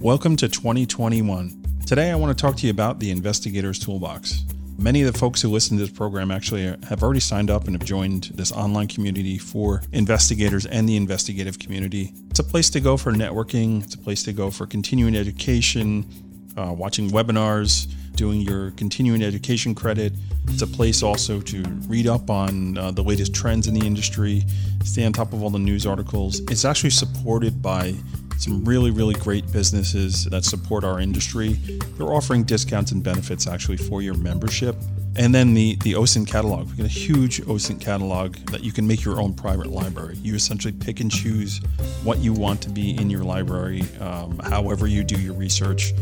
Welcome to 2021. Today, I want to talk to you about the Investigators Toolbox. Many of the folks who listen to this program actually have already signed up and have joined this online community for investigators and the investigative community. It's a place to go for networking, it's a place to go for continuing education, uh, watching webinars, doing your continuing education credit. It's a place also to read up on uh, the latest trends in the industry, stay on top of all the news articles. It's actually supported by some really, really great businesses that support our industry. They're offering discounts and benefits actually for your membership. And then the, the OSINT catalog. We got a huge OSINT catalog that you can make your own private library. You essentially pick and choose what you want to be in your library, um, however you do your research.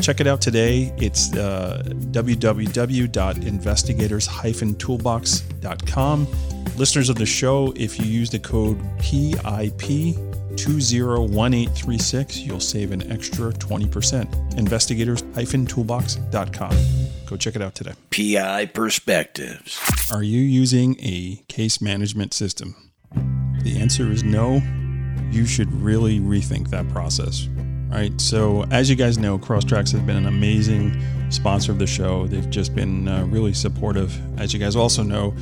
Check it out today. It's uh, www.investigators-toolbox.com. Listeners of the show, if you use the code PIP, 201836, you'll save an extra 20%. Investigators-toolbox.com. Go check it out today. PI Perspectives. Are you using a case management system? The answer is no. You should really rethink that process. Right. So, as you guys know, Crosstracks has been an amazing sponsor of the show. They've just been uh, really supportive. As you guys also know,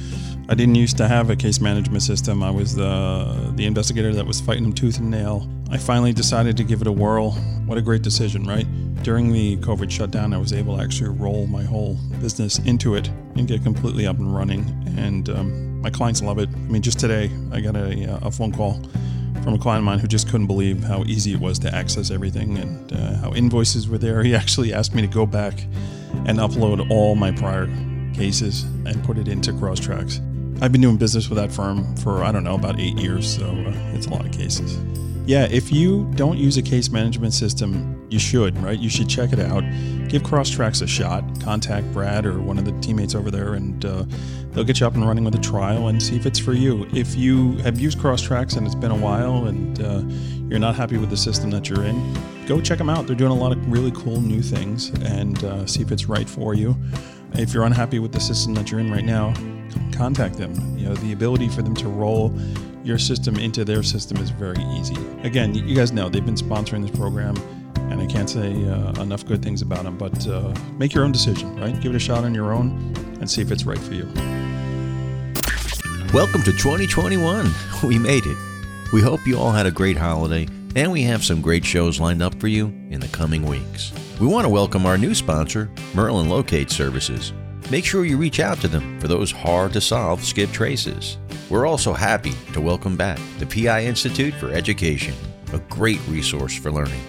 I didn't used to have a case management system. I was the the investigator that was fighting them tooth and nail. I finally decided to give it a whirl. What a great decision, right? During the COVID shutdown, I was able to actually roll my whole business into it and get completely up and running. And um, my clients love it. I mean, just today, I got a, a phone call from a client of mine who just couldn't believe how easy it was to access everything and uh, how invoices were there. He actually asked me to go back and upload all my prior cases and put it into Crosstracks. I've been doing business with that firm for, I don't know, about eight years, so uh, it's a lot of cases. Yeah, if you don't use a case management system, you should, right? You should check it out. Give Crosstracks a shot. Contact Brad or one of the teammates over there, and uh, they'll get you up and running with a trial and see if it's for you. If you have used Crosstracks and it's been a while and uh, you're not happy with the system that you're in, go check them out. They're doing a lot of really cool new things and uh, see if it's right for you. If you're unhappy with the system that you're in right now, contact them. You know, the ability for them to roll your system into their system is very easy. Again, you guys know they've been sponsoring this program, and I can't say uh, enough good things about them. But uh, make your own decision, right? Give it a shot on your own and see if it's right for you. Welcome to 2021. We made it. We hope you all had a great holiday, and we have some great shows lined up for you in the coming weeks. We want to welcome our new sponsor, Merlin Locate Services. Make sure you reach out to them for those hard to solve skip traces. We're also happy to welcome back the PI Institute for Education, a great resource for learning.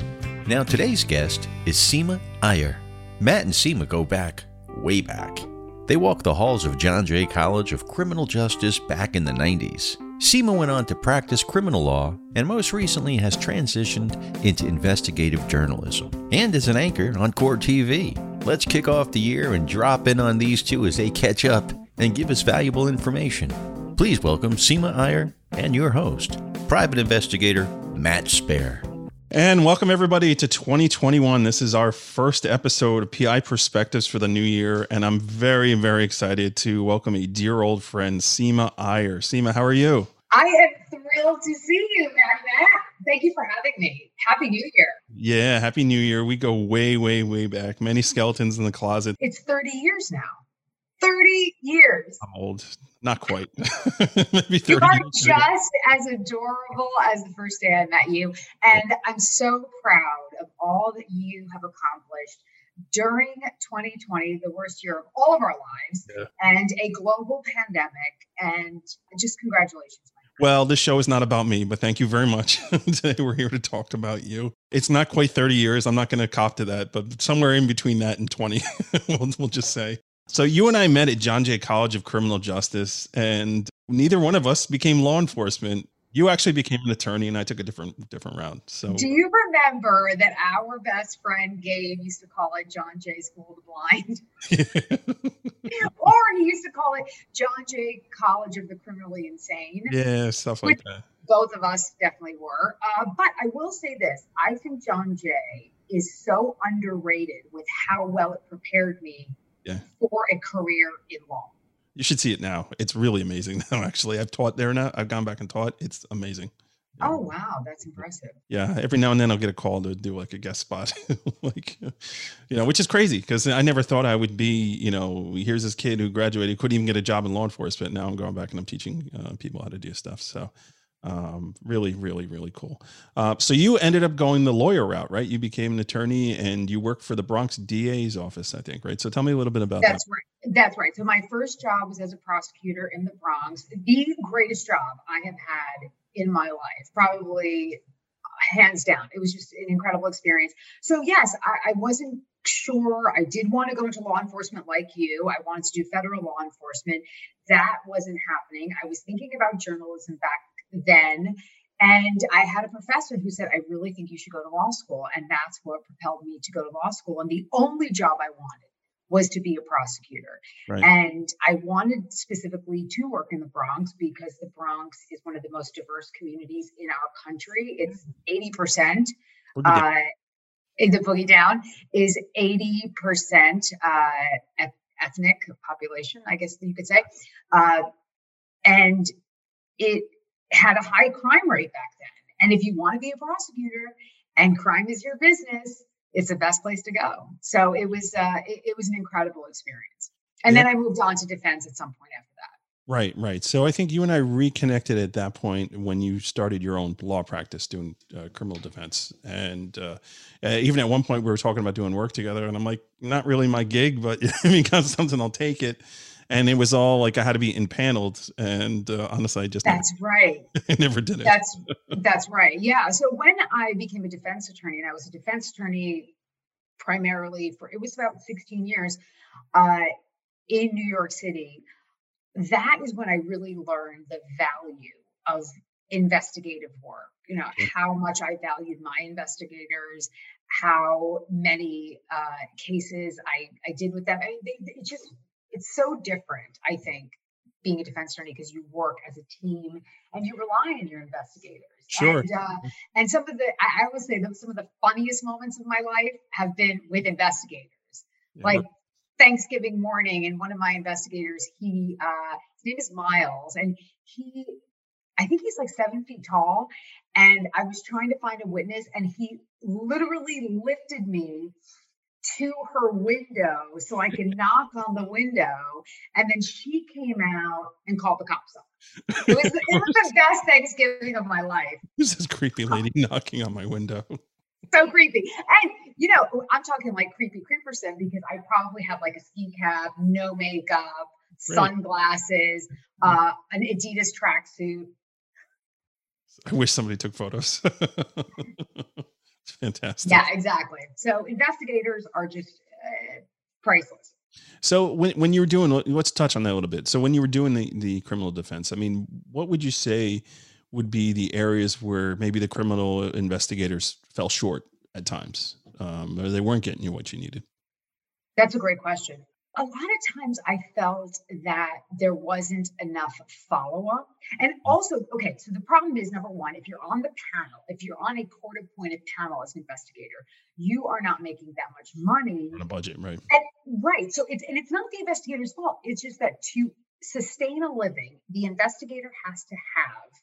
Now, today's guest is Seema Iyer. Matt and Seema go back, way back. They walked the halls of John Jay College of Criminal Justice back in the 90s. Seema went on to practice criminal law and most recently has transitioned into investigative journalism and is an anchor on Court TV. Let's kick off the year and drop in on these two as they catch up and give us valuable information. Please welcome Seema Iyer and your host, private investigator Matt Spaier. And welcome everybody to 2021. This is our first episode of PI Perspectives for the new year, and I'm very, very excited to welcome a dear old friend, Seema Iyer. Seema, how are you? I am thrilled to see you, Matt. Thank you for having me. Happy New Year. Yeah, Happy New Year. We go way, way, way back. Many skeletons in the closet. It's 30 years now. 30 years. I'm old. Not quite. Maybe 30 you are just as adorable as the first day I met you. And I'm so proud of all that you have accomplished during 2020, the worst year of all of our lives, yeah. and a global pandemic. And just congratulations. Well, this show is not about me, but thank you very much. Today we're here to talk about you. It's not quite 30 years. I'm not going to cop to that, but somewhere in between that and 20, we'll, we'll just say. So you and I met at John Jay College of Criminal Justice, and neither one of us became law enforcement. You actually became an attorney, and I took a different different route. So, do you remember that our best friend Gabe used to call it John Jay School of the Blind, he used to call it John Jay College of the Criminally Insane? Yeah, stuff like that. Both of us definitely were. Uh, but I will say this: I think John Jay is so underrated with how well it prepared me yeah. for a career in law. You should see it now. It's really amazing now, actually. I've taught there now. I've gone back and taught. It's amazing. Oh wow, that's impressive. Yeah, every now and then I'll get a call to do like a guest spot, like you know, which is crazy because I never thought I would be. You know, here's this kid who graduated, couldn't even get a job in law enforcement. Now I'm going back and I'm teaching uh, people how to do stuff. So um, really, really, really cool. Uh, so you ended up going the lawyer route, right? You became an attorney and you worked for the Bronx DA's office, I think, right? So tell me a little bit about that. That's that. right. That's right. So my first job was as a prosecutor in the Bronx. The greatest job I have had in my life, probably hands down. It was just an incredible experience. So yes, I, I wasn't sure. I did want to go into law enforcement like you. I wanted to do federal law enforcement. That wasn't happening. I was thinking about journalism back then. And I had a professor who said, I really think you should go to law school. And that's what propelled me to go to law school. And the only job I wanted was to be a prosecutor. Right. And I wanted specifically to work in the Bronx because the Bronx is one of the most diverse communities in our country. It's 80%. Uh, in the boogie down is 80% uh, ethnic population, I guess you could say. Uh, and it had a high crime rate back then. And if you want to be a prosecutor and crime is your business, it's the best place to go. So it was uh, it, it was an incredible experience. And then I moved on to defense at some point after that. Right, right. So I think you and I reconnected at that point when you started your own law practice doing uh, criminal defense. And uh, uh, even at one point, we were talking about doing work together. And I'm like, not really my gig, but I mean, got something, I'll take it and it was all like I had to be impaneled. And uh, honestly, I just that's never, right. I never did it. That's that's right. Yeah. So when I became a defense attorney, and I was a defense attorney primarily for it was about 16 years uh, in New York City. That is when I really learned the value of investigative work. You know how much I valued my investigators, how many uh, cases I I did with them. I mean, they, it just it's so different, I think, being a defense attorney because you work as a team and you rely on your investigators. Sure. And, uh, and some of the, I, I would say that some of the funniest moments of my life have been with investigators. Yeah. Like Thanksgiving morning, and one of my investigators, he, uh, his name is Miles, and he, I think he's like seven feet tall. And I was trying to find a witness, and he literally lifted me to her window so I could knock on the window. And then she came out and called the cops on. It was, it was the best Thanksgiving of my life. Who's this creepy lady knocking on my window? So creepy. And, you know, I'm talking like creepy creeperson because I probably have like a ski cap, no makeup, sunglasses, uh, an Adidas tracksuit. I wish somebody took photos. It's fantastic. Yeah, exactly. So investigators are just uh, priceless. So when when you were doing, let's touch on that a little bit. So when you were doing the the criminal defense, I mean, what would you say would be the areas where maybe the criminal investigators fell short at times, um, or they weren't getting you what you needed? That's a great question a lot of times I felt that there wasn't enough follow up. And also, okay, so the problem is number one, if you're on the panel, if you're on a court appointed panel as an investigator, you are not making that much money on a budget, right? And, right. So it's and it's not the investigator's fault. It's just that to sustain a living, the investigator has to have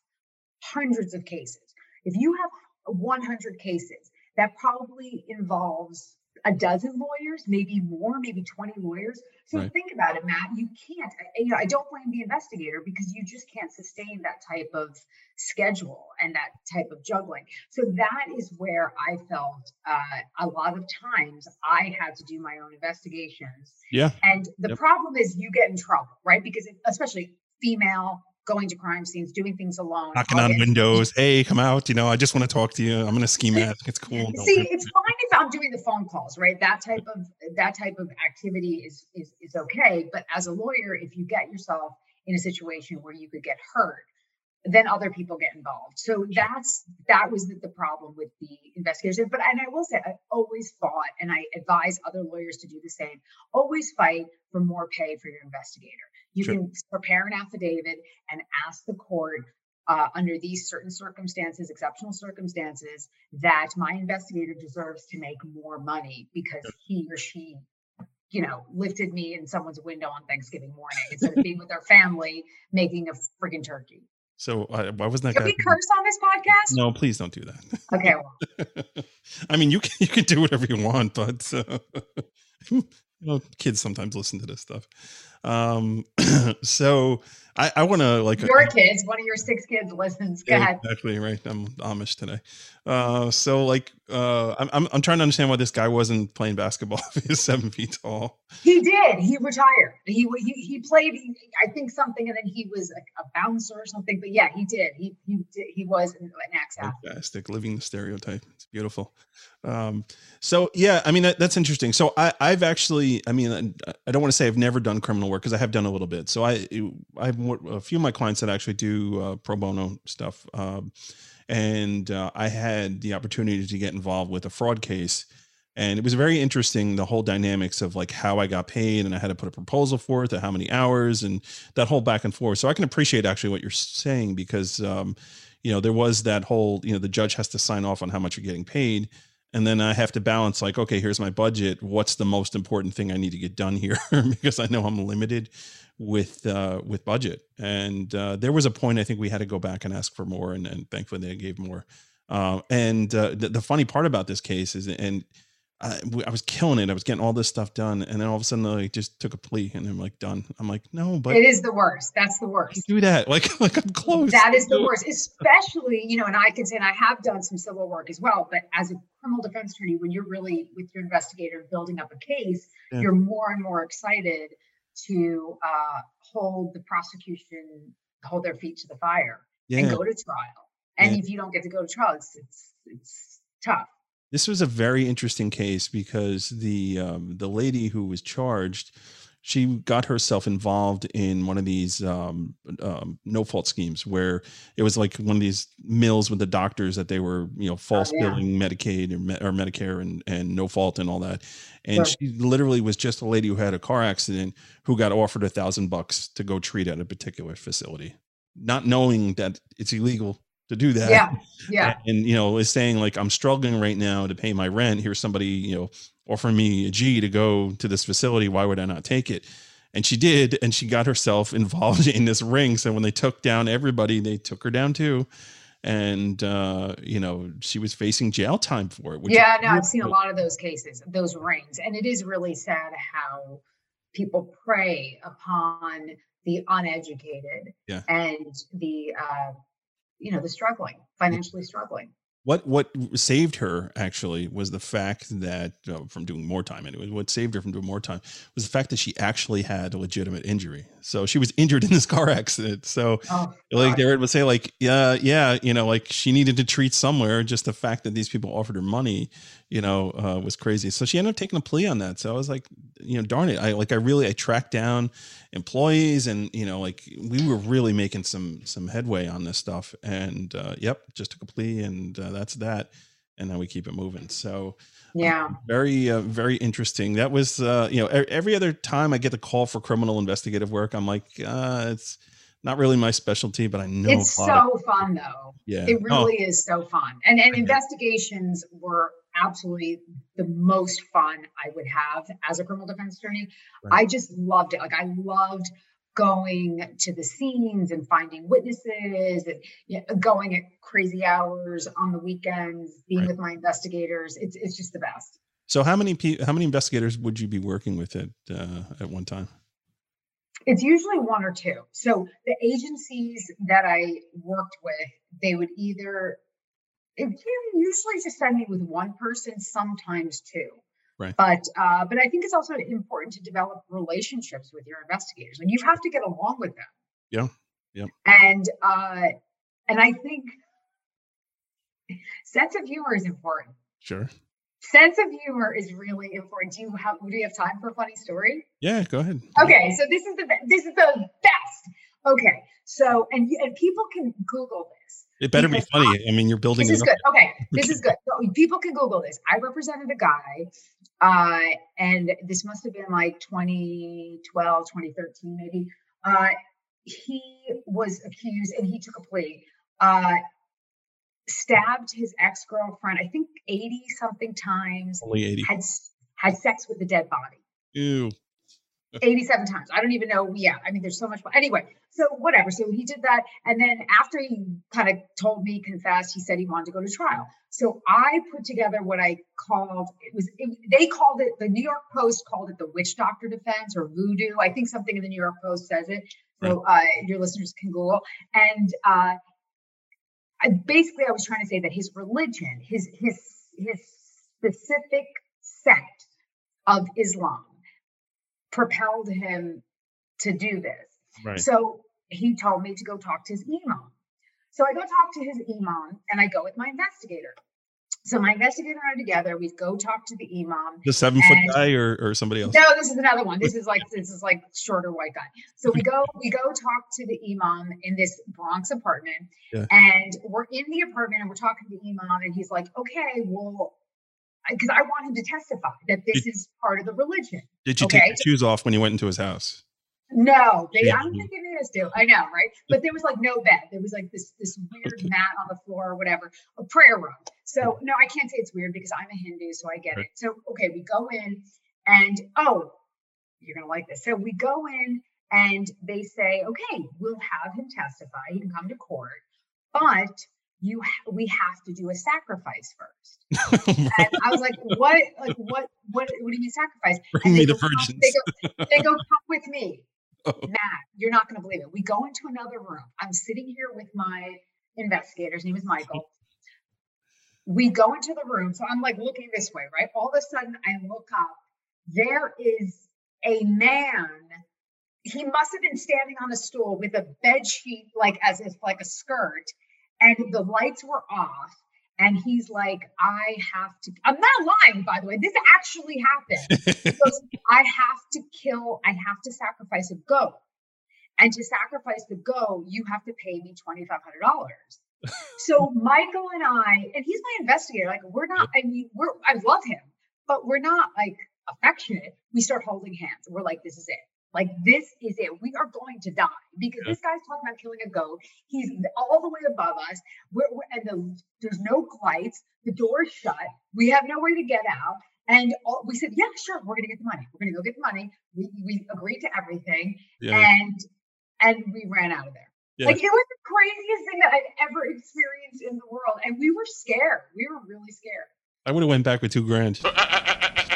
hundreds of cases. If you have 100 cases, that probably involves a dozen lawyers, maybe more, maybe 20 lawyers. So right. think about it, Matt. You can't, you know, I don't blame the investigator because you just can't sustain that type of schedule and that type of juggling. So that is where I felt uh, a lot of times I had to do my own investigations. Yeah. And the yep. problem is you get in trouble, right? Because it, especially female going to crime scenes, doing things alone, knocking on windows. Hey, come out! You know, I just want to talk to you. I'm in a ski mask. It's cool. See, it's fine I'm doing the phone calls, right? That type of that type of activity is is is okay. But as a lawyer, if you get yourself in a situation where you could get hurt, then other people get involved. So that's that was the, the, problem with the investigators. But and I will say I always fought and I advise other lawyers to do the same. Always fight for more pay for your investigator. You sure. can prepare an affidavit and ask the court uh, under these certain circumstances, exceptional circumstances, that my investigator deserves to make more money because he or she, you know, lifted me in someone's window on Thanksgiving morning instead of being with their family making a freaking turkey. So I, why wasn't that Can we curse on this podcast? No, please don't do that. Okay, well, I mean, you can you can do whatever you want, but uh, you know, kids sometimes listen to this stuff. Um, so I, I want to like your kids, one of your six kids listens. Go Yeah, ahead. Exactly right. I'm Amish today. Uh, so like, uh, I'm, I'm I'm trying to understand why this guy wasn't playing basketball. if He's seven feet tall. He did. He retired. He he, he played. I think something, and then he was a, a bouncer or something. But yeah, he did. He he did, he was an, an ex athlete. Fantastic, living the stereotype. It's beautiful. Um, so yeah, I mean that, that's interesting. So I I've actually, I mean, I, I don't want to say I've never done criminal work because I have done a little bit. So I I have a few of my clients that actually do uh, pro bono stuff. Um, and uh, I had the opportunity to get involved with a fraud case. And it was very interesting, the whole dynamics of like how I got paid, and I had to put a proposal forth and how many hours, and that whole back and forth. So I can appreciate actually what you're saying because, um, you know, there was that whole, you know, the judge has to sign off on how much you're getting paid, and then I have to balance like, okay, here's my budget. What's the most important thing I need to get done here? because I know I'm limited with uh, with budget. And uh, there was a point I think we had to go back and ask for more, and, and thankfully they gave more. Uh, and uh, the, the funny part about this case is, and I, w- I was killing it. I was getting all this stuff done, and then all of a sudden, I just took a plea, and I'm like, done. I'm like, no, but It is the worst. That's the worst. do that. Like, like I'm close. That is the worst, especially, you know, and I can say, and I have done some civil work as well, but as a criminal defense attorney, when you're really with your investigator building up a case, Yeah. you're more and more excited to uh, hold the prosecution, hold their feet to the fire and go to trial. And Yeah. if you don't get to go to trial, it's, it's, it's tough. This was a very interesting case because the um, the lady who was charged she got herself involved in one of these um, um, no fault schemes where it was like one of these mills with the doctors that they were you know false yeah. billing medicaid or, or medicare and, and no fault and all that and she literally was just a lady who had a car accident who got offered a thousand bucks to go treat at a particular facility not knowing that it's illegal to do that Yeah. Yeah. and you know is saying like i'm struggling right now to pay my rent here's somebody you know offering me a g to go to this facility why would i not take it and she did and she got herself involved in this ring so when they took down everybody they took her down too and uh you know she was facing jail time for it yeah, no, I've seen a lot of those cases, those rings, and it is really sad how people prey upon the uneducated Yeah. and the uh, you know the struggling, financially struggling. what what saved her actually was the fact that uh, from doing more time anyway what saved her from doing more time was the fact that she actually had a legitimate injury so she was injured in this car accident. So Oh, like they would say like yeah yeah you know like she needed to treat somewhere. Just the fact that these people offered her money you know uh, was crazy. So she ended up taking a plea on that. So i was like you know darn it. I like i really i tracked down employees and you know like we were really making some some headway on this stuff. And uh, yep just took a plea and uh, that's that. And now we keep it moving. So yeah, very uh, very interesting that was uh you know every other time i get the call for criminal investigative work i'm like uh it's not really my specialty but i know it's lot of- so fun though. yeah It Oh, really is so fun, and and investigations were absolutely the most fun I would have as a criminal defense attorney. Right. I just loved it. Like I loved going to the scenes and finding witnesses and you know, going at crazy hours on the weekends, being Right. with my investigators. It's it's just the best. so how many pe- how many investigators would you be working with at uh, at one time It's usually one or two. So the agencies that I worked with, they would either it usually just send me with one person, sometimes two. Right. But uh, but I think it's also important to develop relationships with your investigators, and you have to get along with them. Yeah. Yeah. And uh, and I think sense of humor is important. sure Sense of humor is really important. Do you have do you have time for a funny story? yeah go ahead Okay, so this is the this is the best. Okay, so and and people can Google this. it better be funny i mean you're building This is good. Okay, this is good. People can Google this. I represented a guy, uh, and this must have been like 2012, 2013, maybe. Uh, he was accused, and he took a plea. Uh, stabbed his ex girlfriend, I think 80 something times. only 80 Had had sex with a dead body. ew 87 times. I don't even know. Yeah, I mean, there's so much. Anyway, so whatever. So he did that. And then after he kind of told me, confessed, he said he wanted to go to trial. So I put together what I called it was, it, they called it, the New York Post called it the witch doctor defense or voodoo. I think something in the New York Post says it. So uh, your listeners can Google. And uh, I, basically, I was trying to say that his religion, his, his, his specific sect of Islam, propelled him to do this. Right. So he told me to go talk to his imam. So I go talk to his imam and I go with my investigator. So my investigator and I together, we go talk to the imam. The seven foot guy or, or somebody else? No, this is another one. This is like this is like shorter white guy. So we go we go talk to the imam in this Bronx apartment, yeah. and we're in the apartment and we're talking to the imam, and he's like, "Okay, well, because I want him to testify that this did, is part of the religion. Did you okay? take your shoes off when you went into his house? No, they. Yeah. I don't think it is too. I know, right? But there was like no bed. There was like this this weird mat on the floor or whatever, a prayer room. So no, I can't say it's weird because I'm a Hindu, so I get right. it. So okay, we go in, and oh, you're gonna like this. So we go in, and they say, okay, we'll have him testify. He can come to court, but you ha- we have to do a sacrifice first. and I was like, what? Like what? What? What do you mean sacrifice? Bring me the virgins. They go, they go, come with me. Oh. Matt, you're not going to believe it. We go into another room. I'm sitting here with my investigators. His name is Michael. We go into the room. So I'm like looking this way, right? All of a sudden, I look up. There is a man. He must have been standing on a stool with a bed sheet, like as if like a skirt, and the lights were off and he's like, I have to, I'm not lying, by the way. This actually happened. goes, I have to kill, I have to sacrifice a goat. And to sacrifice the goat, you have to pay me $2,500. so Michael and I, and he's my investigator, like, we're not, I mean, we're, I love him, but we're not like affectionate. We start holding hands. We're like, this is it. Like this is it. We are going to die because this guy's talking about killing a goat. He's all the way above us. We're, we're and the, there's no lights. The door's shut. We have nowhere to get out. And all, we said, yeah, sure, we're gonna get the money. We're gonna go get the money. We, we agreed to everything, yeah. and and we ran out of there. Yeah. Like it was the craziest thing that I've ever experienced in the world, and we were scared. We were really scared. I would have went back with two grand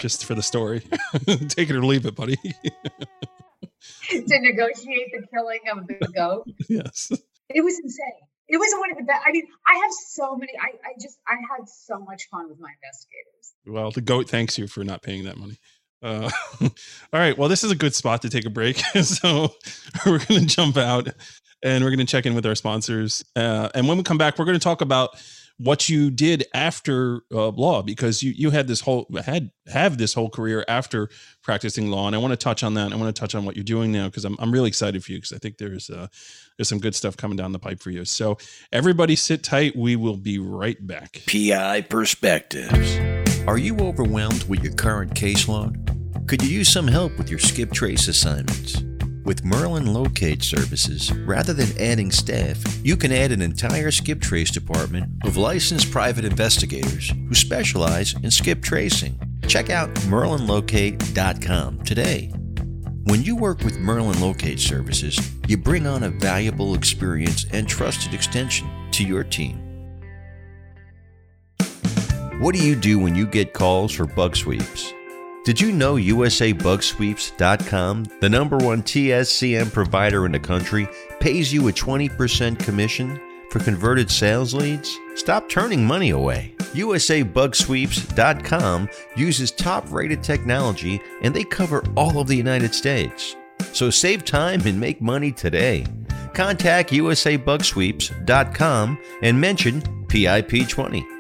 just for the story. Take it or leave it, buddy. to negotiate the killing of the goat. yes. It was insane. It was one of the best. I mean, I have so many. I, I just, I had so much fun with my investigators. Well, the goat thanks you for not paying that money. Uh, all right. Well, this is a good spot to take a break. so we're going to jump out and we're going to check in with our sponsors. Uh, and when we come back, we're going to talk about what you did after uh, law because you you had this whole had have this whole career after practicing law and I want to touch on that I want to touch on what you're doing now because I'm I'm really excited for you because I think there's uh, there's some good stuff coming down the pipe for you. So everybody sit tight we will be right back. PI perspectives. Are you overwhelmed with your current caseload? Could you use some help with your skip trace assignments with Merlin Locate Services, rather than adding staff, you can add an entire skip trace department of licensed private investigators who specialize in skip tracing. Check out merlinlocate.com today. When you work with Merlin Locate Services, you bring on a valuable experience and trusted extension to your team. What do you do when you get calls for bug sweeps? Did you know USABugSweeps.com, the number one TSCM provider in the country, pays you a 20% commission for converted sales leads? Stop turning money away. USABugSweeps.com uses top rated technology and they cover all of the United States. So save time and make money today. Contact USABugSweeps.com and mention PIP20.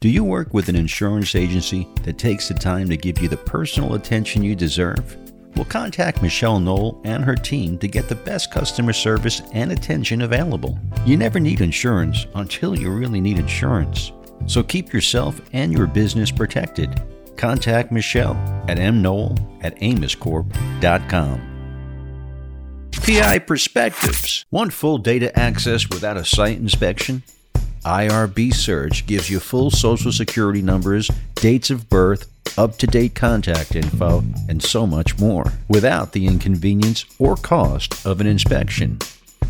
Do you work with an insurance agency that takes the time to give you the personal attention you deserve? Well, contact Michelle Knoll and her team to get the best customer service and attention available. You never need insurance until you really need insurance. So keep yourself and your business protected. Contact Michelle at mknoll at amoscorp.com. PI Perspectives. Want full data access without a site inspection? IRB Search gives you full social security numbers, dates of birth, up to date contact info, and so much more without the inconvenience or cost of an inspection.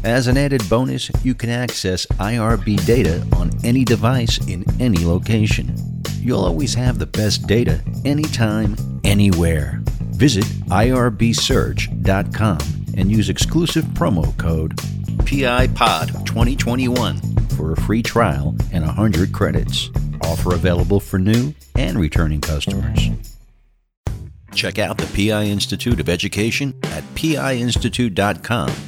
As an added bonus, you can access IRB data on any device in any location. You'll always have the best data anytime, anywhere. Visit irbsearch.com and use exclusive promo code PIPOD2021 for a free trial and 100 credits. Offer available for new and returning customers. Check out the PI Institute of Education at piinstitute.com.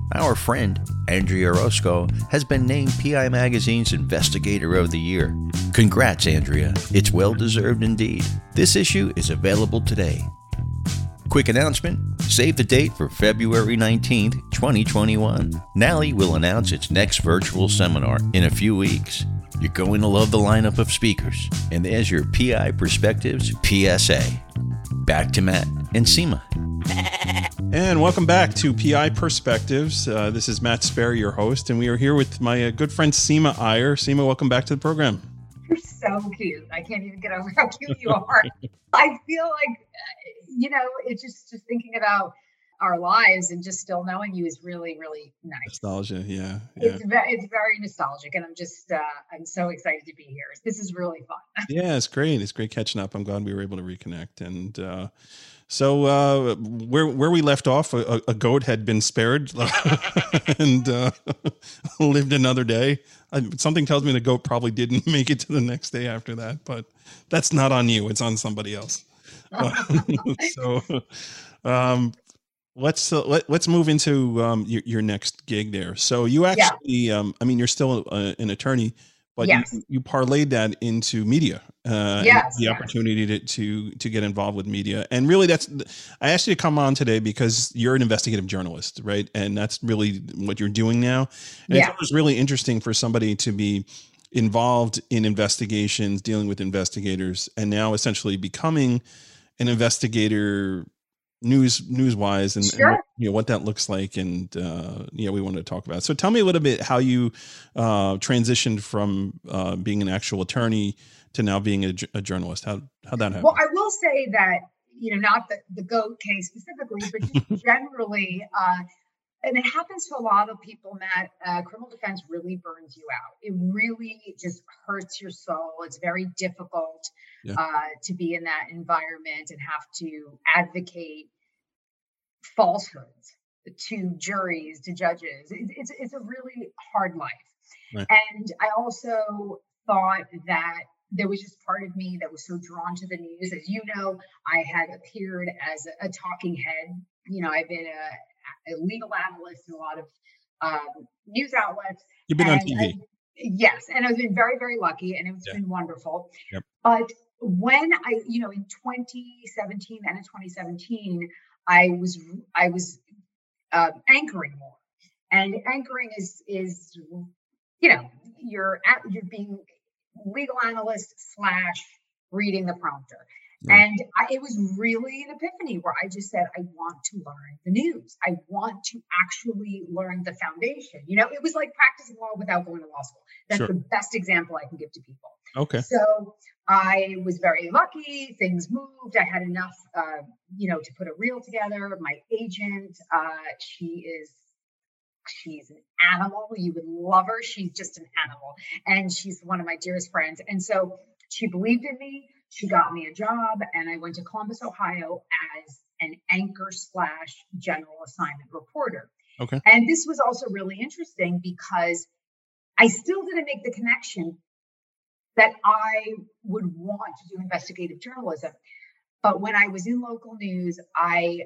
Our friend, Andrea Roscoe, has been named PI Magazine's Investigator of the Year. Congrats, Andrea. It's well deserved indeed. This issue is available today. Quick announcement save the date for February 19th, 2021. NALI will announce its next virtual seminar in a few weeks. You're going to love the lineup of speakers. And there's your PI Perspectives PSA. Back to Matt and Seema. And welcome back to PI Perspectives. Uh, this is Matt Spaier, your host, and we are here with my uh, good friend Seema Iyer. Seema, welcome back to the program. You're so cute. I can't even get over how cute you are. I feel like, uh, you know, it's just just thinking about our lives and just still knowing you is really really nice. Nostalgia, yeah, yeah. It's very it's very nostalgic, and I'm just uh, I'm so excited to be here. This is really fun. yeah, it's great. It's great catching up. I'm glad we were able to reconnect and. Uh, so uh, where where we left off, a, a goat had been spared and uh, lived another day. something tells me the goat probably didn't make it to the next day after that, but that's not on you; it's on somebody else. so um, let's uh, let, let's move into um, your, your next gig there. So you actually, yeah. um, I mean, you're still a, an attorney, but yes. you, you parlayed that into media uh, yes, the yes. opportunity to, to to get involved with media and really that's i asked you to come on today because you're an investigative journalist right and that's really what you're doing now and yeah. it's really interesting for somebody to be involved in investigations dealing with investigators and now essentially becoming an investigator news news wise and, sure. and, you know what that looks like and uh you know we wanted to talk about. So tell me a little bit how you uh transitioned from uh being an actual attorney to now being a, a journalist. How how that happened well i will say that you know not the, the goat case specifically but just generally uh and it happens to a lot of people matt uh, criminal defense really burns you out it really just hurts your soul it's very difficult yeah. uh, to be in that environment and have to advocate falsehoods to juries, to judges. It's, it's, it's a really hard life. Right. And I also thought that there was just part of me that was so drawn to the news. As you know, I had appeared as a, a talking head. You know, I've been a, a, legal analyst in a lot of um, news outlets. You've been and, on TV. And, yes, and I've been very, very lucky, and it's yeah. been wonderful. Yep. But when I, you know, in 2017 and in 2017, I was I was uh, anchoring more, and anchoring is is you know you're at, you're being legal analyst slash reading the prompter. And I, it was really an epiphany where I just said, I want to learn the news. I want to actually learn the foundation. You know, it was like practicing law without going to law school. That's sure. the best example I can give to people. Okay. So I was very lucky. Things moved. I had enough, uh, you know, to put a reel together. My agent, uh, she is, she's an animal. You would love her. She's just an animal, and she's one of my dearest friends. And so she believed in me she got me a job and I went to Columbus, Ohio as an anchor slash general assignment reporter. Okay. And this was also really interesting because I still didn't make the connection that I would want to do investigative journalism. But when I was in local news, I,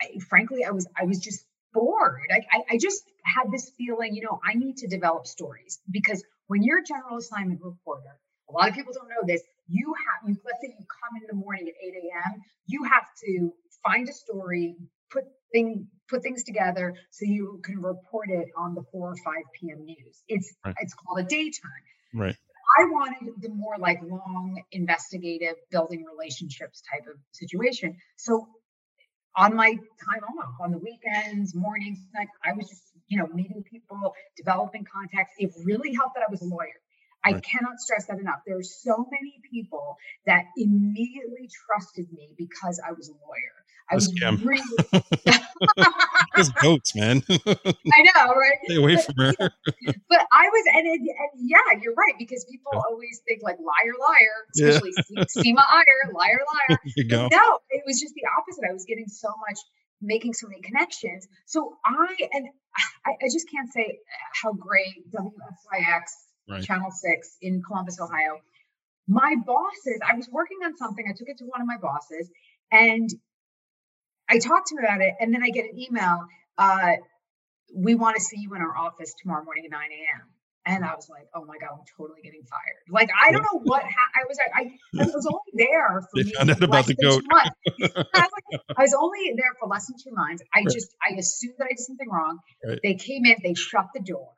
I frankly, I was I was just bored. I, I, I just had this feeling, you know, I need to develop stories because when you're a general assignment reporter, a lot of people don't know this you have you let's say you come in the morning at 8 a.m., you have to find a story, put thing put things together so you can report it on the 4 or 5 p.m. news. It's right. it's called a day turn. Right. I wanted the more like long investigative building relationships type of situation. So on my time off, on the weekends, mornings, nights, I was just, you know, meeting people, developing contacts. It really helped that I was a lawyer. I right. cannot stress that enough. There are so many people that immediately trusted me because I was a lawyer. I was scam. really Those goats, man. I know, right? Stay away but, from her. but I was, and, and, and, yeah, you're right because people yeah. always think like liar, liar, especially yeah. Seema Iyer, liar, liar. No, it was just the opposite. I was getting so much, making so many connections. So I and I, I just can't say how great WSYX right. Channel Six in Columbus, Ohio. My bosses, I was working on something. I took it to one of my bosses, and I talked to him about it, and then I get an email. Uh, we want to see you in our office tomorrow morning at 9 a.m. And I was like, oh my God, I'm totally getting fired. Like, I don't know what ha- I was, I, I, was only there for they found out about the goat. I, was I was only there for less than two months. I right. just, I assumed that I did something wrong. Right. They came in, they shut the door.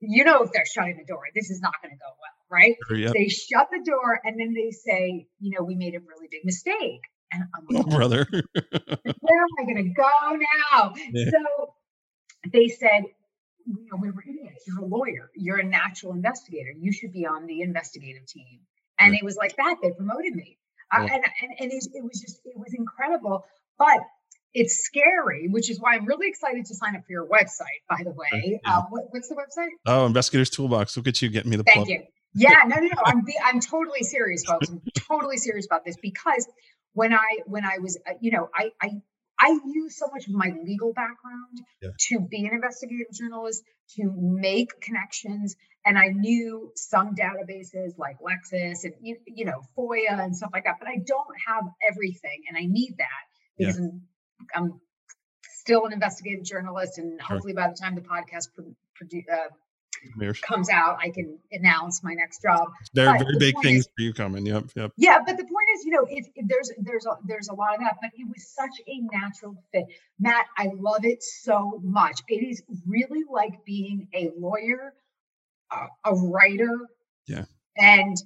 Yeah. You know, if they're shutting the door, this is not going to go well, right? Yeah. They shut the door and then they say, you know, we made a really big mistake. And I'm like, oh, brother, where am I going to go now? Yeah. So they said, you know, we were idiots. You're a lawyer. You're a natural investigator. You should be on the investigative team. And right. it was like that. They promoted me. Uh, and and, and it, it was just, it was incredible. But it's scary, which is why I'm really excited to sign up for your website, by the way. Yeah. Uh, what, what's the website? Oh, Investigators Toolbox. Look at you getting me the Thank plug. you. Yeah, no, no, no. I'm, I'm totally serious, folks. I'm totally serious about this because when I when I was uh, you know I I I use so much of my legal background yeah. to be an investigative journalist, to make connections. And I knew some databases like Lexis and, you, you know, FOIA and stuff like that, but I don't have everything. And I need that because yeah. I'm, still an investigative journalist. And hopefully by the time the podcast uh, comes out, I can announce my next job. There Very, very big things is, for you coming. Yep, yep. Yeah, but the point is, you know, it, it, there's there's a, there's a lot of that, but it was such a natural fit. Matt, I love it so much. It is really like being a lawyer, a, a writer, yeah, and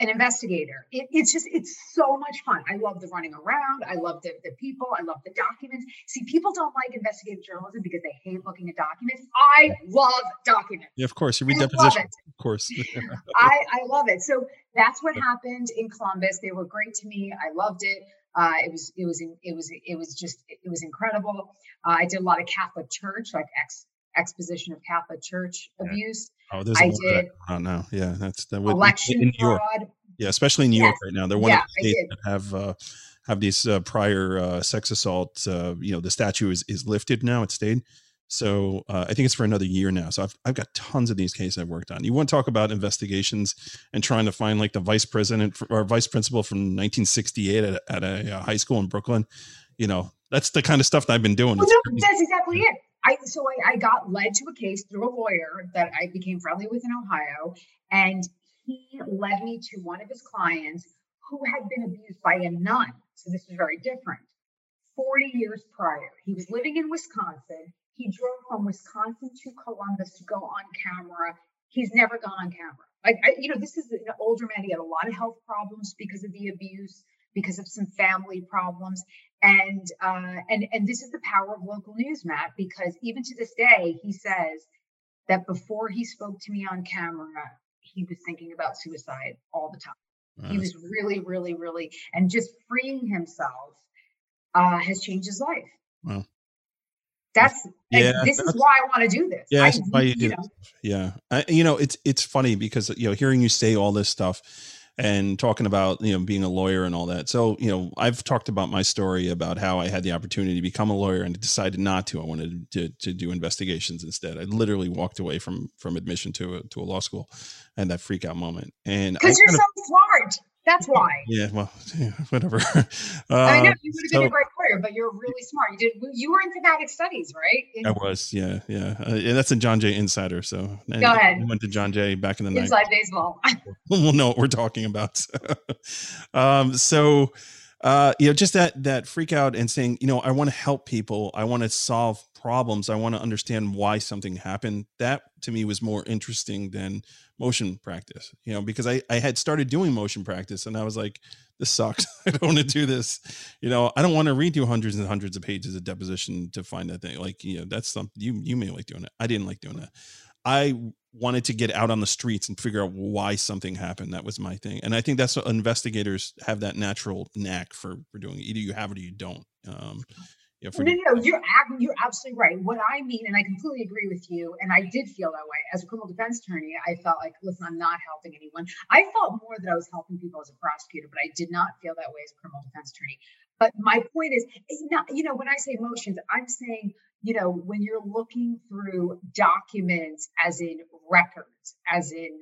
an investigator. It, it's just, it's so much fun. I love the running around. I love the, the people. I love the documents. See, people don't like investigative journalism because they hate looking at documents. I love documents. Yeah, of course. You read deposition. Of course. I, I love it. So that's what happened in Columbus. They were great to me. I loved it. Uh, it was it was it was it was just it was incredible. Uh, I did a lot of Catholic Church, like ex exposition of Catholic Church yeah. abuse. Oh, there's a I lot did. Of that Yeah, that's the election in New York. Fraud. Yeah, especially in New yes. York right now. They're one yeah, of the states that have uh, have these uh, prior uh, sex assault. Uh, you know, the statute is is lifted now. It stayed. So uh, I think it's for another year now. So I've I've got tons of these cases I've worked on. You want to talk about investigations and trying to find like the vice president or vice principal from 1968 at, at a, a high school in Brooklyn. You know, that's the kind of stuff that I've been doing. Well, no, that's exactly it. I so I, I got led to a case through a lawyer that I became friendly with in Ohio, and he led me to one of his clients who had been abused by a nun. So this was very different. 40 years prior, he was living in Wisconsin. He drove from Wisconsin to Columbus to go on camera. He's never gone on camera. Like, I, you know, this is an older man. He had a lot of health problems because of the abuse, because of some family problems and uh, and and this is the power of local news, Matt, because even to this day, he says that before he spoke to me on camera, he was thinking about suicide all the time. He was really, really, really, and just freeing himself uh, has changed his life. Well, that's yeah. Like, this that's, is why I want to do this. Yeah, I, why you, you know. Yeah, I, you know, it's it's funny because you know, hearing you say all this stuff and talking about you know being a lawyer and all that. So you know I've talked about my story about how I had the opportunity to become a lawyer and decided not to. I wanted to to do investigations instead. I literally walked away from from admission to a to a law school, and that freak out moment. And because you're so smart. That's why. Yeah, well, yeah, whatever. Uh, I know you would have so, been a great lawyer, but you're really smart. You did. You were in thematic studies, right? In, I was, yeah, yeah. Uh, yeah that's a John Jay Insider. So go ahead. I went to John Jay back in the night. Inside baseball. we'll know what we're talking about. um, so, uh, you know, just that that freak out and saying, you know, I want to help people. I want to solve problems. I want to understand why something happened. That to me was more interesting than motion practice, you know, because I, I had started doing motion practice and I was like, this sucks. I don't want to do this. You know, I don't want to read you hundreds and hundreds of pages of deposition to find that thing. Like, you know, that's something you, you may like doing it. I didn't like doing that. I wanted to get out on the streets and figure out why something happened. That was my thing. And I think that's what investigators have that natural knack for, for doing. Either you have it or you don't. Um, you know, no, no, you're you're absolutely right. What I mean, and I completely agree with you, and I did feel that way as a criminal defense attorney. I felt like, listen, I'm not helping anyone. I felt more that I was helping people as a prosecutor, but I did not feel that way as a criminal defense attorney. But my point is, not, you know, when I say motions, I'm saying, you know, when you're looking through documents, as in records, as in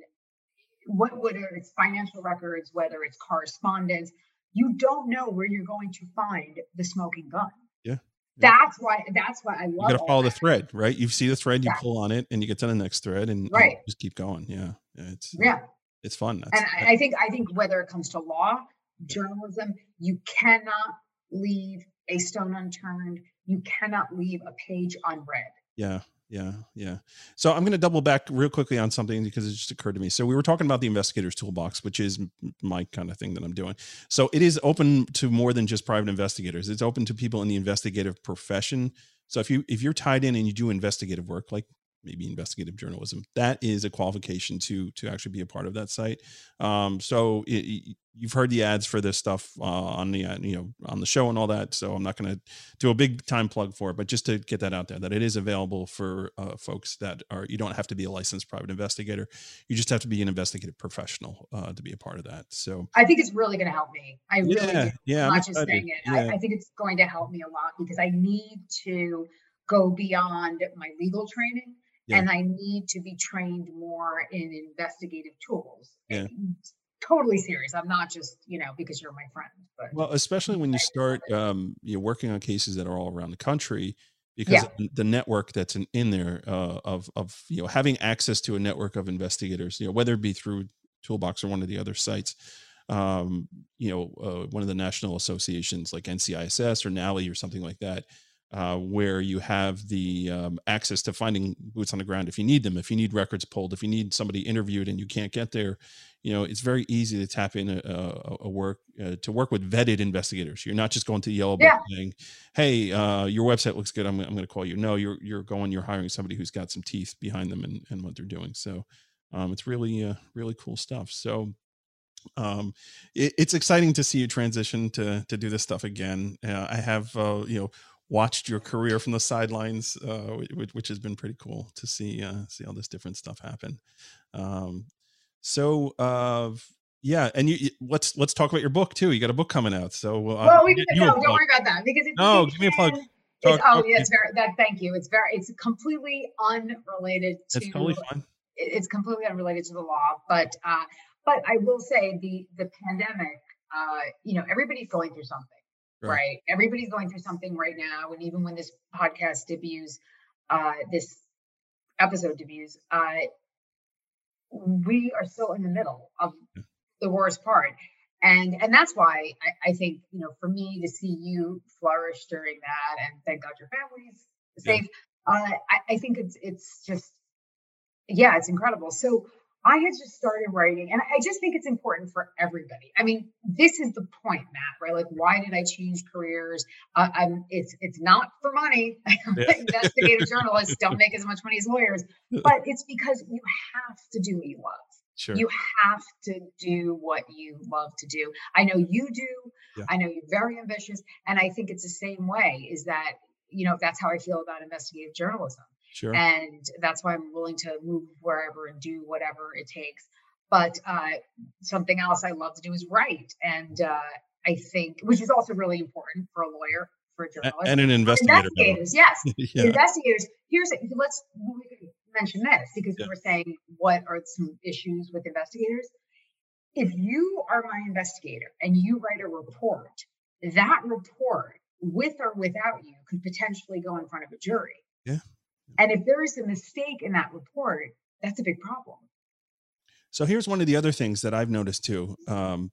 what whether it's financial records, whether it's correspondence, you don't know where you're going to find the smoking gun Yeah. that's why. That's why I love. You got to follow that. the thread, right? You see the thread, you yeah. pull on it, and you get to the next thread, and right, just keep going. Yeah, it's uh, yeah, it's fun. That's, and I, I think I think whether it comes to law, journalism, you cannot leave a stone unturned. You cannot leave a page unread. Yeah, yeah, yeah. So I'm going to double back real quickly on something because it just occurred to me. So we were talking about the investigators toolbox, which is my kind of thing that I'm doing. So it is open to more than just private investigators. It's open to people in the investigative profession. So if you if you're tied in and you do investigative work, like maybe investigative journalism. That is a qualification to to actually be a part of that site. Um, so it, you've heard the ads for this stuff uh, on the uh, you know on the show and all that so i'm not going to do a big time plug for it but just to get that out there that it is available for uh, folks that are you don't have to be a licensed private investigator. You just have to be an investigative professional uh, to be a part of that so i think it's really going to help me. I really yeah, yeah not just saying it. Yeah. I, I think it's going to help me a lot because i need to go beyond my legal training yeah. and I need to be trained more in investigative tools. Yeah. Totally serious. I'm not just, you know, because you're my friend. But well, especially when you start um, you know, working on cases that are all around the country, because yeah. the network that's in, in there uh, of of you know having access to a network of investigators, you know, whether it be through Toolbox or one of the other sites, um, you know, uh, one of the national associations like NCISS or NALI or something like that uh, where you have the um, access to finding boots on the ground if you need them, if you need records pulled, if you need somebody interviewed and you can't get there, you know, it's very easy to tap in a, a, a work uh, to work with vetted investigators. You're not just going to the yellow book yeah. saying, "Hey, uh, your website looks good. I'm, I'm going to call you." No, you're you're going. You're hiring somebody who's got some teeth behind them and, and what they're doing. So um, it's really uh, really cool stuff. So um it, it's exciting to see you transition to to do this stuff again uh, i have uh you know watched your career from the sidelines, uh, which, which, has been pretty cool to see uh, see all this different stuff happen. Um, so uh, yeah, and you, you, let's let's talk about your book too. You got a book coming out, so uh, well, we can, no, don't worry about that because it's, no, give me a plug. Talk, oh, yeah, it's very that. Thank you. It's very. It's completely unrelated to. It's totally fine. It's completely unrelated to the law, but uh, but I will say the the pandemic. Uh, you know, everybody's going through something right. right? Everybody's going through something right now. And even when this podcast debuts, uh, this episode debuts, uh, we are still in the middle of the worst part. And and that's why I, I think, you know, for me to see you flourish during that and thank God your family's safe, yeah. uh, I, I think it's it's just yeah, it's incredible. So I had just started writing, and I just think it's important for everybody. I mean, this is the point, Matt. Right? Like, why did I change careers? Uh, I'm. It's it's not for money. Yeah. Investigative journalists don't make as much money as lawyers, but it's because you have to do what you love. Sure. You have to do what you love to do. I know you do. Yeah. I know you're very ambitious, and I think it's the same way. Is that you know that's how I feel about investigative journalism. Sure. And that's why I'm willing to move wherever and do whatever it takes. But uh, something else I love to do is write. And uh, I think, which is also really important for a lawyer, for a journalist. And an investigator. Investigators, yes. yeah. Investigators. Here's, let's mention this because yeah. we were saying what are some issues with investigators. If you are my investigator and you write a report, that report with or without you, could potentially go in front of a jury. Yeah. And if there is a mistake in that report, that's a big problem. So here's one of the other things that I've noticed too, um,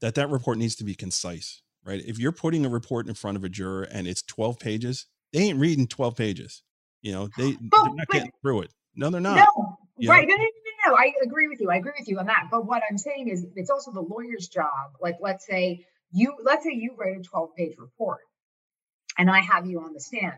that that report needs to be concise, right? If you're putting a report in front of a juror and it's 12 pages, they ain't reading 12 pages. You know, they, But- they're not but- getting through it. No, they're not. No, right. No, no, no, no, no. I agree with you. I agree with you on that. But what I'm saying is it's also the lawyer's job. Like, let's say you let's say you write a 12 page report and I have you on the stand.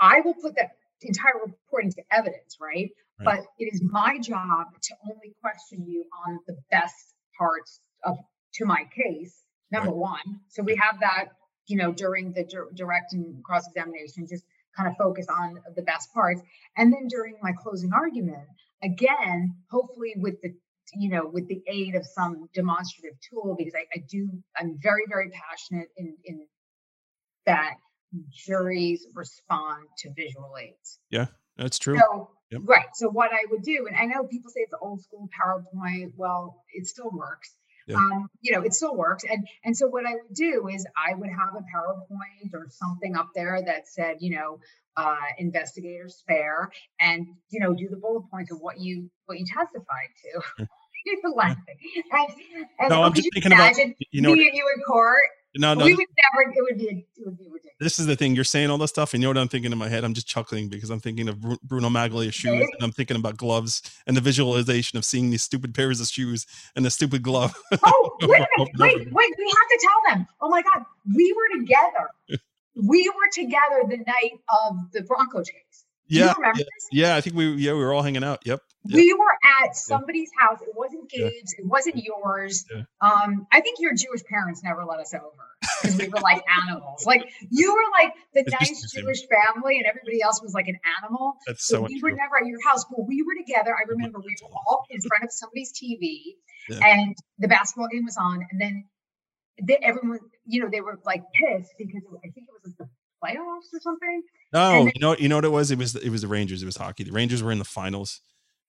I will put that entire report into evidence, right? Right. But it is my job to only question you on the best parts of to my case. Number one. So we have that, you know, during the dir- direct and cross examination, just kind of focus on the best parts. And then during my closing argument, again, hopefully with the you know, with the aid of some demonstrative tool, because I, I do, I'm very, very passionate in in that juries respond to visual aids. Yeah, that's true. So Yep. right. So what I would do, and I know people say it's old school PowerPoint. Well, it still works. Yeah. Um, you know, it still works. And and so what I would do is I would have a PowerPoint or something up there that said, you know, uh, investigator Spaier, and you know, do the bullet points of what you what you testified to. You're laughing. And, and No, I'm just thinking about- You know, you in court? No, no, we would never. It would be. It would be ridiculous. this is the thing. You're saying all this stuff, and you know what I'm thinking in my head? I'm just chuckling because I'm thinking of Bruno Maglia shoes, and I'm thinking about gloves and the visualization of seeing these stupid pairs of shoes and the stupid glove. Oh, wait a minute. Wait, wait. We have to tell them. Oh my God. We were together. we were together the night of the Bronco chase. Do yeah, you remember yeah, this? yeah. I think we, yeah, we were all hanging out. Yep. yep. We were at somebody's house. It wasn't Yeah. Gabe's. It wasn't yours. Yeah. Um, I think your Jewish parents never let us over because we were like animals. Like you were like the It's nice. Jewish family, and everybody else was like an animal. That's So so we were never at your house, but we were together. I remember we were all in front of somebody's TV, Yeah. and the basketball game was on, and then they, everyone, you know, they were like pissed because it- I think it was like the playoffs or something. No, then- you know, you know what it was? It was it was the Rangers. It was hockey. The Rangers were in the finals.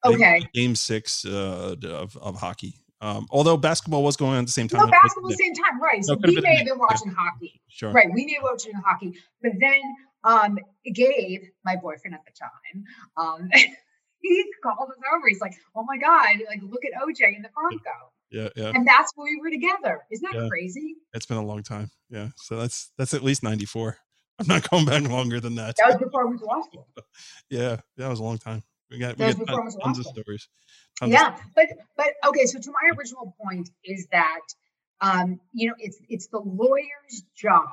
I think it Okay, Game six uh, of of hockey. Um, although basketball was going on at the same time. no basketball at the same time, right? So No, we may have been watching hockey, Sure. right? We may have been watching hockey, but then um, Gabe, my boyfriend at the time, um, he called us over. He's like, "Oh my god, like look at OJ in the Bronco," Yeah, yeah. and that's when we were together. Isn't that Yeah. crazy? It's been a long time. Yeah. So that's that's at least ninety four. I'm not going back longer than that. That was before I went to law school. Yeah, that was a long time. We got we That got before I ton- was tons of stories. Tons of yeah stories. but but okay so to my original point is that um you know it's it's the lawyer's job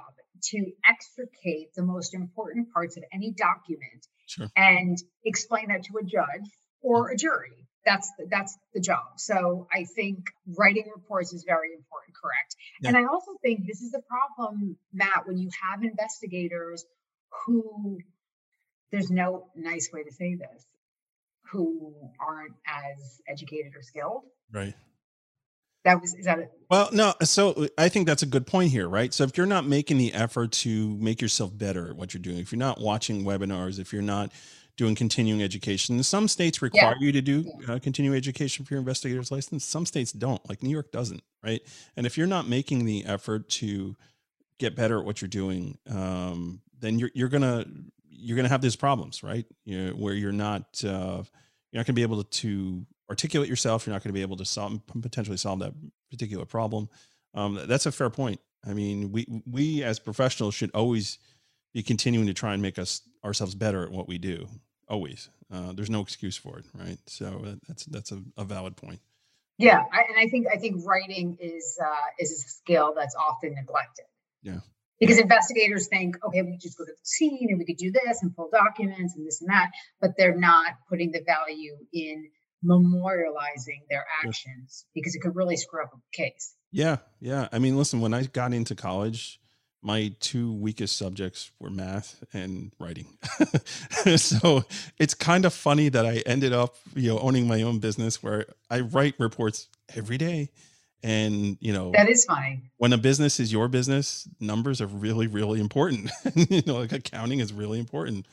to extricate the most important parts of any document Sure. and explain that to a judge or a jury that's the, that's the job so i think writing reports is very important correct and i also think this is the problem matt when you have investigators who there's no nice way to say this who aren't as educated or skilled. Right. That was is that it? Well, no. So I think that's a good point here, right? So if you're not making the effort to make yourself better at what you're doing, if you're not watching webinars, if you're not doing continuing education, some states require you to do uh, continuing education for your investigator's license. Some states don't, like New York doesn't, right? And if you're not making the effort to get better at what you're doing, um, then you're you're gonna you're gonna have these problems, right? You know, where you're not uh, you're not gonna be able to articulate yourself. You're not going to be able to solve potentially solve that particular problem. Um, that's a fair point. I mean, we we as professionals should always be continuing to try and make us ourselves better at what we do. Always, uh, there's no excuse for it, right? So uh, that's that's a, a valid point. Yeah, I, and I think I think writing is uh, is a skill that's often neglected. Yeah. Because investigators think, okay, we just go to the scene and we could do this and pull documents and this and that, but they're not putting the value in memorializing their actions because it could really screw up a case. Yeah, yeah. I mean, listen, when I got into college, my two weakest subjects were math and writing. so it's kind of funny that I ended up, you know, owning my own business where I write reports every day. And, you know, That is funny. when a business is your business, numbers are really, really important. you know, like accounting is really important.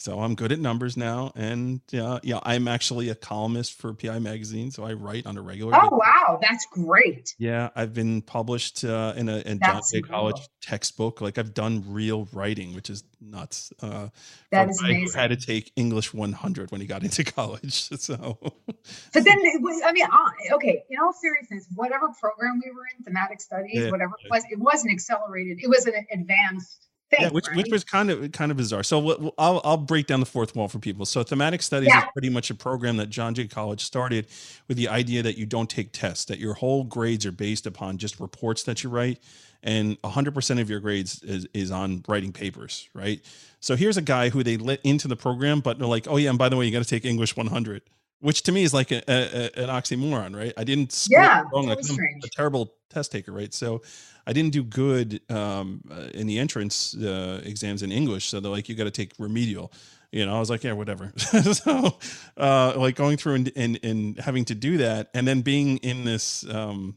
So I'm good at numbers now, and yeah, yeah, I'm actually a columnist for PI Magazine, so I write on a regular. Oh wow, that's great. Yeah, I've been published uh, in a in John Jay College textbook. Like I've done real writing, which is nuts. Uh, that is amazing. I had to take English 100 when he got into college. So, but then I mean, okay. In all seriousness, whatever program we were in, thematic studies, yeah, whatever it was, it wasn't accelerated. It was an advanced Thing, yeah, which right? which was kind of kind of bizarre. So I'll I'll break down the fourth wall for people. So thematic studies yeah. is pretty much a program that John Jay College started with the idea that you don't take tests, that your whole grades are based upon just reports that you write, and 100% of your grades is is on writing papers, right? So here's a guy who they let into the program, but they're like, oh yeah, and by the way, you got to take English 100 which to me is like a, a, an oxymoron, right? I didn't score yeah, wrong. I'm a terrible test taker, right? So I didn't do good um, uh, in the entrance uh, exams in English. So they're like, you got to take remedial. You know, I was like, yeah, whatever. so, uh, like going through and, and, and having to do that, and then being in this um,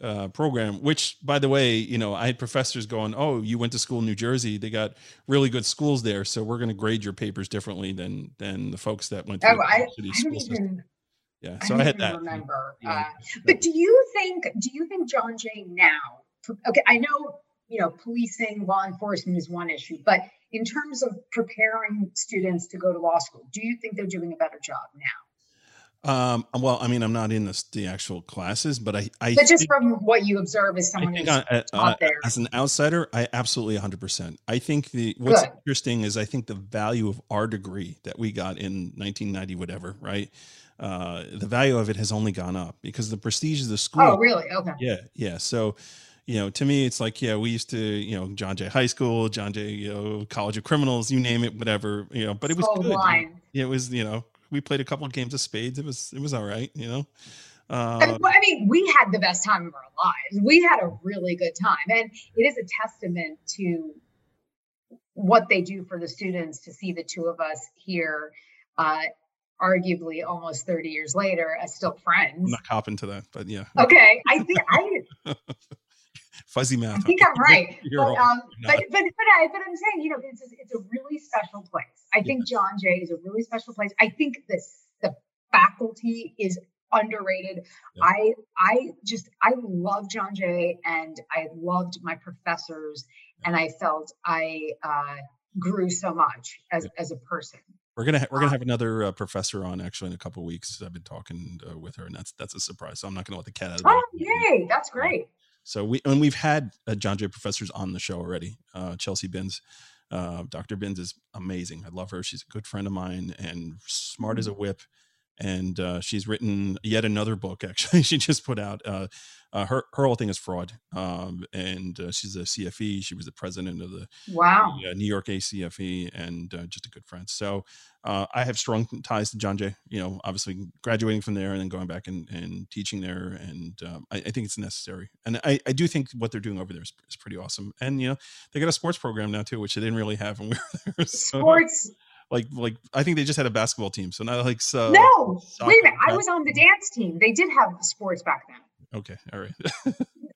uh, program, which, by the way, you know, I had professors going, "Oh, you went to school in New Jersey. They got really good schools there, so we're going to grade your papers differently than than the folks that went to oh, the I, city I school even, system." Yeah, so I, I had that. Remember, yeah. uh, but do you think? Do you think John Jay now okay, I know, you know, policing, law enforcement is one issue, but in terms of preparing students to go to law school, do you think they're doing a better job now? Um, well, I mean, I'm not in the, the actual classes, but I, I but just think, from what you observe as someone who's I, uh, there. as an outsider, I absolutely 100%. I think the what's Good. interesting is I think the value of our degree that we got in 1990, whatever, right? Uh, the value of it has only gone up because the prestige of the school. Oh, really? Okay. Yeah, yeah. So you know, to me, it's like, yeah, we used to, you know, John Jay High School, John Jay, you know, College of Criminals, you name it, whatever, you know, but it was good. Line. It was, you know, we played a couple of games of spades. It was, it was all right, you know. Uh, I mean, we had the best time of our lives. We had a really good time, and it is a testament to what they do for the students to see the two of us here, uh, arguably almost 30 years later, as still friends. I'm not copping to that, but yeah. Okay, I think I fuzzy math. I think I'm right. but, um, but, but, but, I, but I'm saying, you know, it's, it's a really special place. I think John Jay is a really special place. I think this, the faculty is underrated. Yeah. I, I just, I love John Jay and I loved my professors yeah. and I felt I uh, grew so much as, as a person. We're gonna ha- we're gonna um have another uh, professor on actually in a couple weeks. I've been talking uh, with her, and that's that's a surprise. So I'm not gonna let the cat out. Of the oh, yay! That's great. So we and we've had uh, John Jay professors on the show already. Uh, Chelsea Binns, uh, Dr. Binns is amazing. I love her. She's a good friend of mine and smart as a mm-hmm. whip. And uh, she's written yet another book. Actually, she just put out uh, uh, her her whole thing is fraud, um, and uh, she's a CFE. She was the president of the wow the, uh, New York ACFE, and uh, just a good friend. So uh, I have strong ties to John Jay. You know, obviously graduating from there and then going back and, and teaching there, and um, I, I, think it's necessary. And I, I do think what they're doing over there is, is, pretty awesome. And you know, they got a sports program now too, which they didn't really have when we were there. So. Sports like like I think they just had a basketball team. So now like so No, wait a minute. I was on the dance team. They did have sports back then. Okay, all right.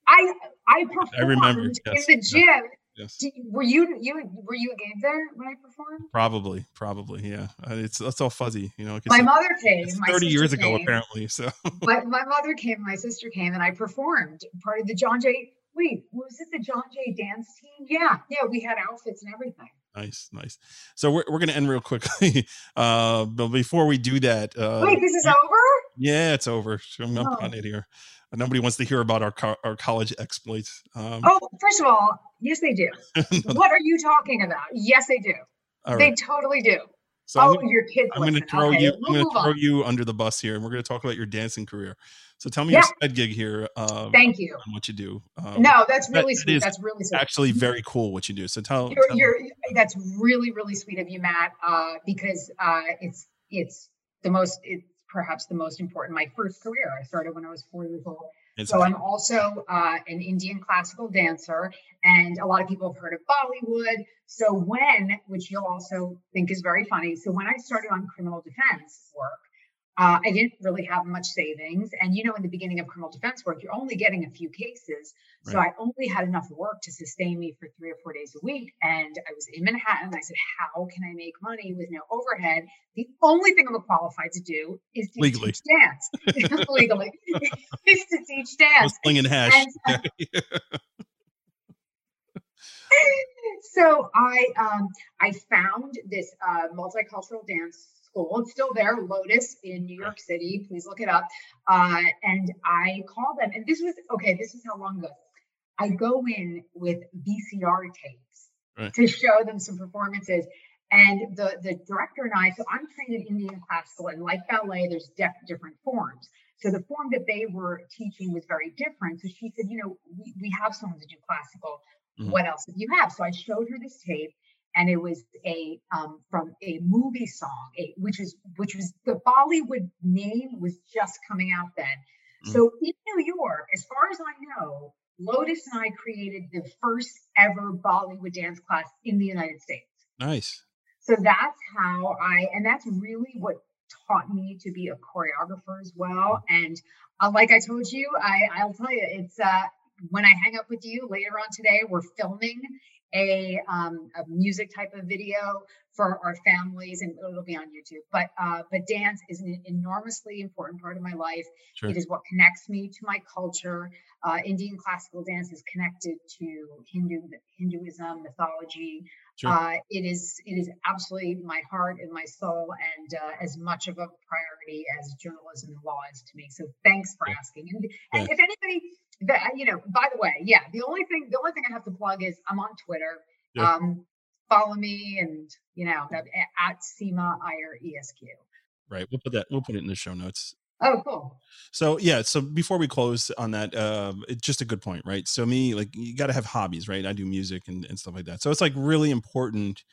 I I performed I remember, yes. in the gym. Yes. Did, were you you were you a game there when I performed? Probably, probably, yeah. It's that's all fuzzy, you know. My mother came. Thirty years ago, apparently. So my, my mother came, my sister came, and I performed part of the John Jay. Wait, was it the John Jay dance team? Yeah, yeah. We had outfits and everything. Nice, nice. So we're we're gonna end real quickly. Uh, but before we do that, uh, wait, this is over. Yeah, it's over. I'm oh. on it here. Nobody wants to hear about our co- our college exploits. Um, oh, first of all, yes, they do. what are you talking about? Yes, they do. They totally do. So oh, I'm, your kids. I'm going to throw okay, you. I'm going to throw on. you under the bus here, and we're going to talk about your dancing career. So tell me yeah. your side gig here. Um, Thank you. what you do. Um, no, that's really that, sweet. That that's really sweet. Actually, very cool what you do. So tell. You're, tell you're that's really really sweet of you, Matt. Uh, because uh, it's it's the most it's perhaps the most important. My first career. I started when I was four years old so I'm also uh, an Indian classical dancer, and a lot of people have heard of Bollywood. So when, which you'll also think is very funny, so when I started on criminal defense work, uh, I didn't really have much savings. And, you know, in the beginning of criminal defense work, you're only getting a few cases. So right. I only had enough work to sustain me for three or four days a week. And I was in Manhattan. I said, How can I make money with no overhead? The only thing I'm qualified to do is to legally. dance. legally, teach dance. Slinging hash. And, uh, so I um, I found this uh, multicultural dance school. It's still there, Lotus in New York City. Please look it up. Uh, and I called them, and this was okay. This is how long ago. I go in with VCR tapes right. to show them some performances. And the the director and I, so I'm trained in Indian classical, and like ballet, there's def- different forms. So the form that they were teaching was very different. So she said, you know, we, we have someone to do classical. Mm-hmm. What else do you have? So I showed her this tape, and it was a um, from a movie song, a, which was which was the Bollywood name was just coming out then. Mm-hmm. So in New York, as far as I know, Lotus and I created the first ever Bollywood dance class in the United States. Nice. So that's how I, and that's really what taught me to be a choreographer as well. And uh, like I told you, I, I'll tell you, it's uh, when I hang up with you later on today, we're filming a, um, a music type of video for our families, and it'll be on YouTube. But uh, but dance is an enormously important part of my life. Sure. It is what connects me to my culture. Uh, Indian classical dance is connected to Hindu Hinduism mythology. Sure. Uh, it is it is absolutely my heart and my soul, and uh, as much of a priority as journalism and law is to me. So thanks for yeah. asking. And, and yeah. if anybody that you know, by the way, yeah, the only thing the only thing I have to plug is I'm on Twitter. Yeah. Um, follow me and you know at Seema Iyer ESQ. Right. We'll put that. We'll put it in the show notes. Oh, cool. So yeah. So before we close on that, uh, it's just a good point, right? So me, like, you got to have hobbies, right? I do music and, and stuff like that. So it's like really important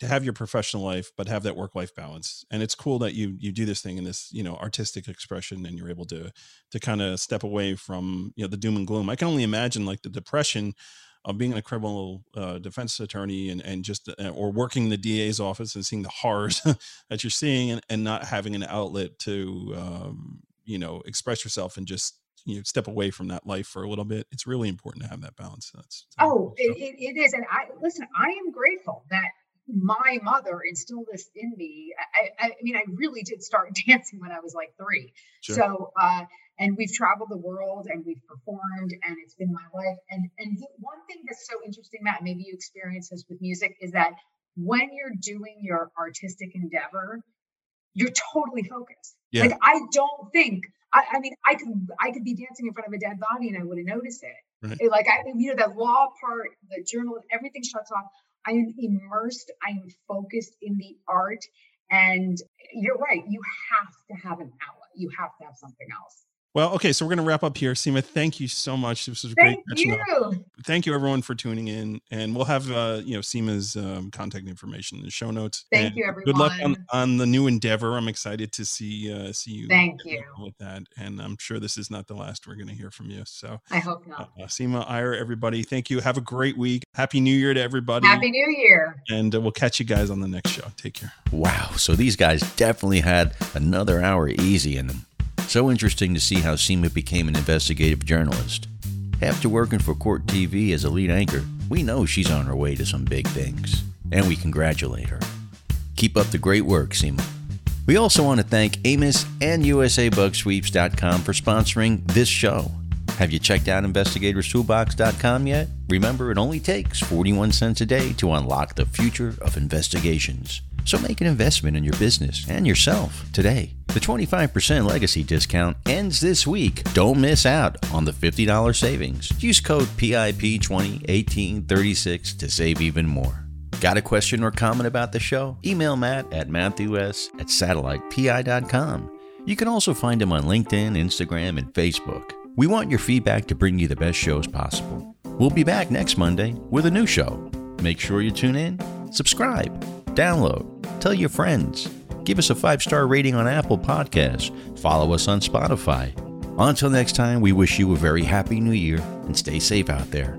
to have your professional life but have that work life balance and it's cool that you you do this thing in this you know artistic expression and you're able to to kind of step away from you know the doom and gloom i can only imagine like the depression of being a criminal uh, defense attorney and and just uh, or working the DA's office and seeing the horrors that you're seeing and, and not having an outlet to um, you know express yourself and just you know step away from that life for a little bit it's really important to have that balance that's, that's oh it, it is and i listen i am grateful that my mother instilled this in me. I, I, mean, I really did start dancing when I was like three. Sure. So, uh, and we've traveled the world and we've performed, and it's been my life. And and one thing that's so interesting, Matt, maybe you experience this with music, is that when you're doing your artistic endeavor, you're totally focused. Yeah. Like I don't think. I, I mean, I could I could be dancing in front of a dead body and I wouldn't notice it. Right. Like I, you know, that law part, the journal, everything shuts off. I am immersed, I am focused in the art. And you're right, you have to have an outlet, you have to have something else. Well, okay, so we're going to wrap up here. Seema, thank you so much. This was great. Thank you. Up. Thank you, everyone, for tuning in. And we'll have, uh, you know, Seema's um, contact information in the show notes. Thank and you, everyone. Good luck on, on the new endeavor. I'm excited to see uh, see you. Thank you with that. And I'm sure this is not the last we're going to hear from you. So I hope not. Uh, Seema Iyer, everybody, thank you. Have a great week. Happy New Year to everybody. Happy New Year. And uh, we'll catch you guys on the next show. Take care. Wow. So these guys definitely had another hour easy in them. So interesting to see how Seema became an investigative journalist. After working for Court TV as a lead anchor, we know she's on her way to some big things, and we congratulate her. Keep up the great work, Seema. We also want to thank Amos and USABugSweeps.com for sponsoring this show. Have you checked out InvestigatorStoolbox.com yet? Remember, it only takes 41 cents a day to unlock the future of investigations. So make an investment in your business and yourself today. The 25% legacy discount ends this week. Don't miss out on the $50 savings. Use code PIP201836 to save even more. Got a question or comment about the show? Email Matt at matthews at satellitepi.com. You can also find him on LinkedIn, Instagram, and Facebook. We want your feedback to bring you the best shows possible. We'll be back next Monday with a new show. Make sure you tune in, subscribe, download, tell your friends, give us a five star rating on Apple Podcasts, follow us on Spotify. Until next time, we wish you a very happy new year and stay safe out there.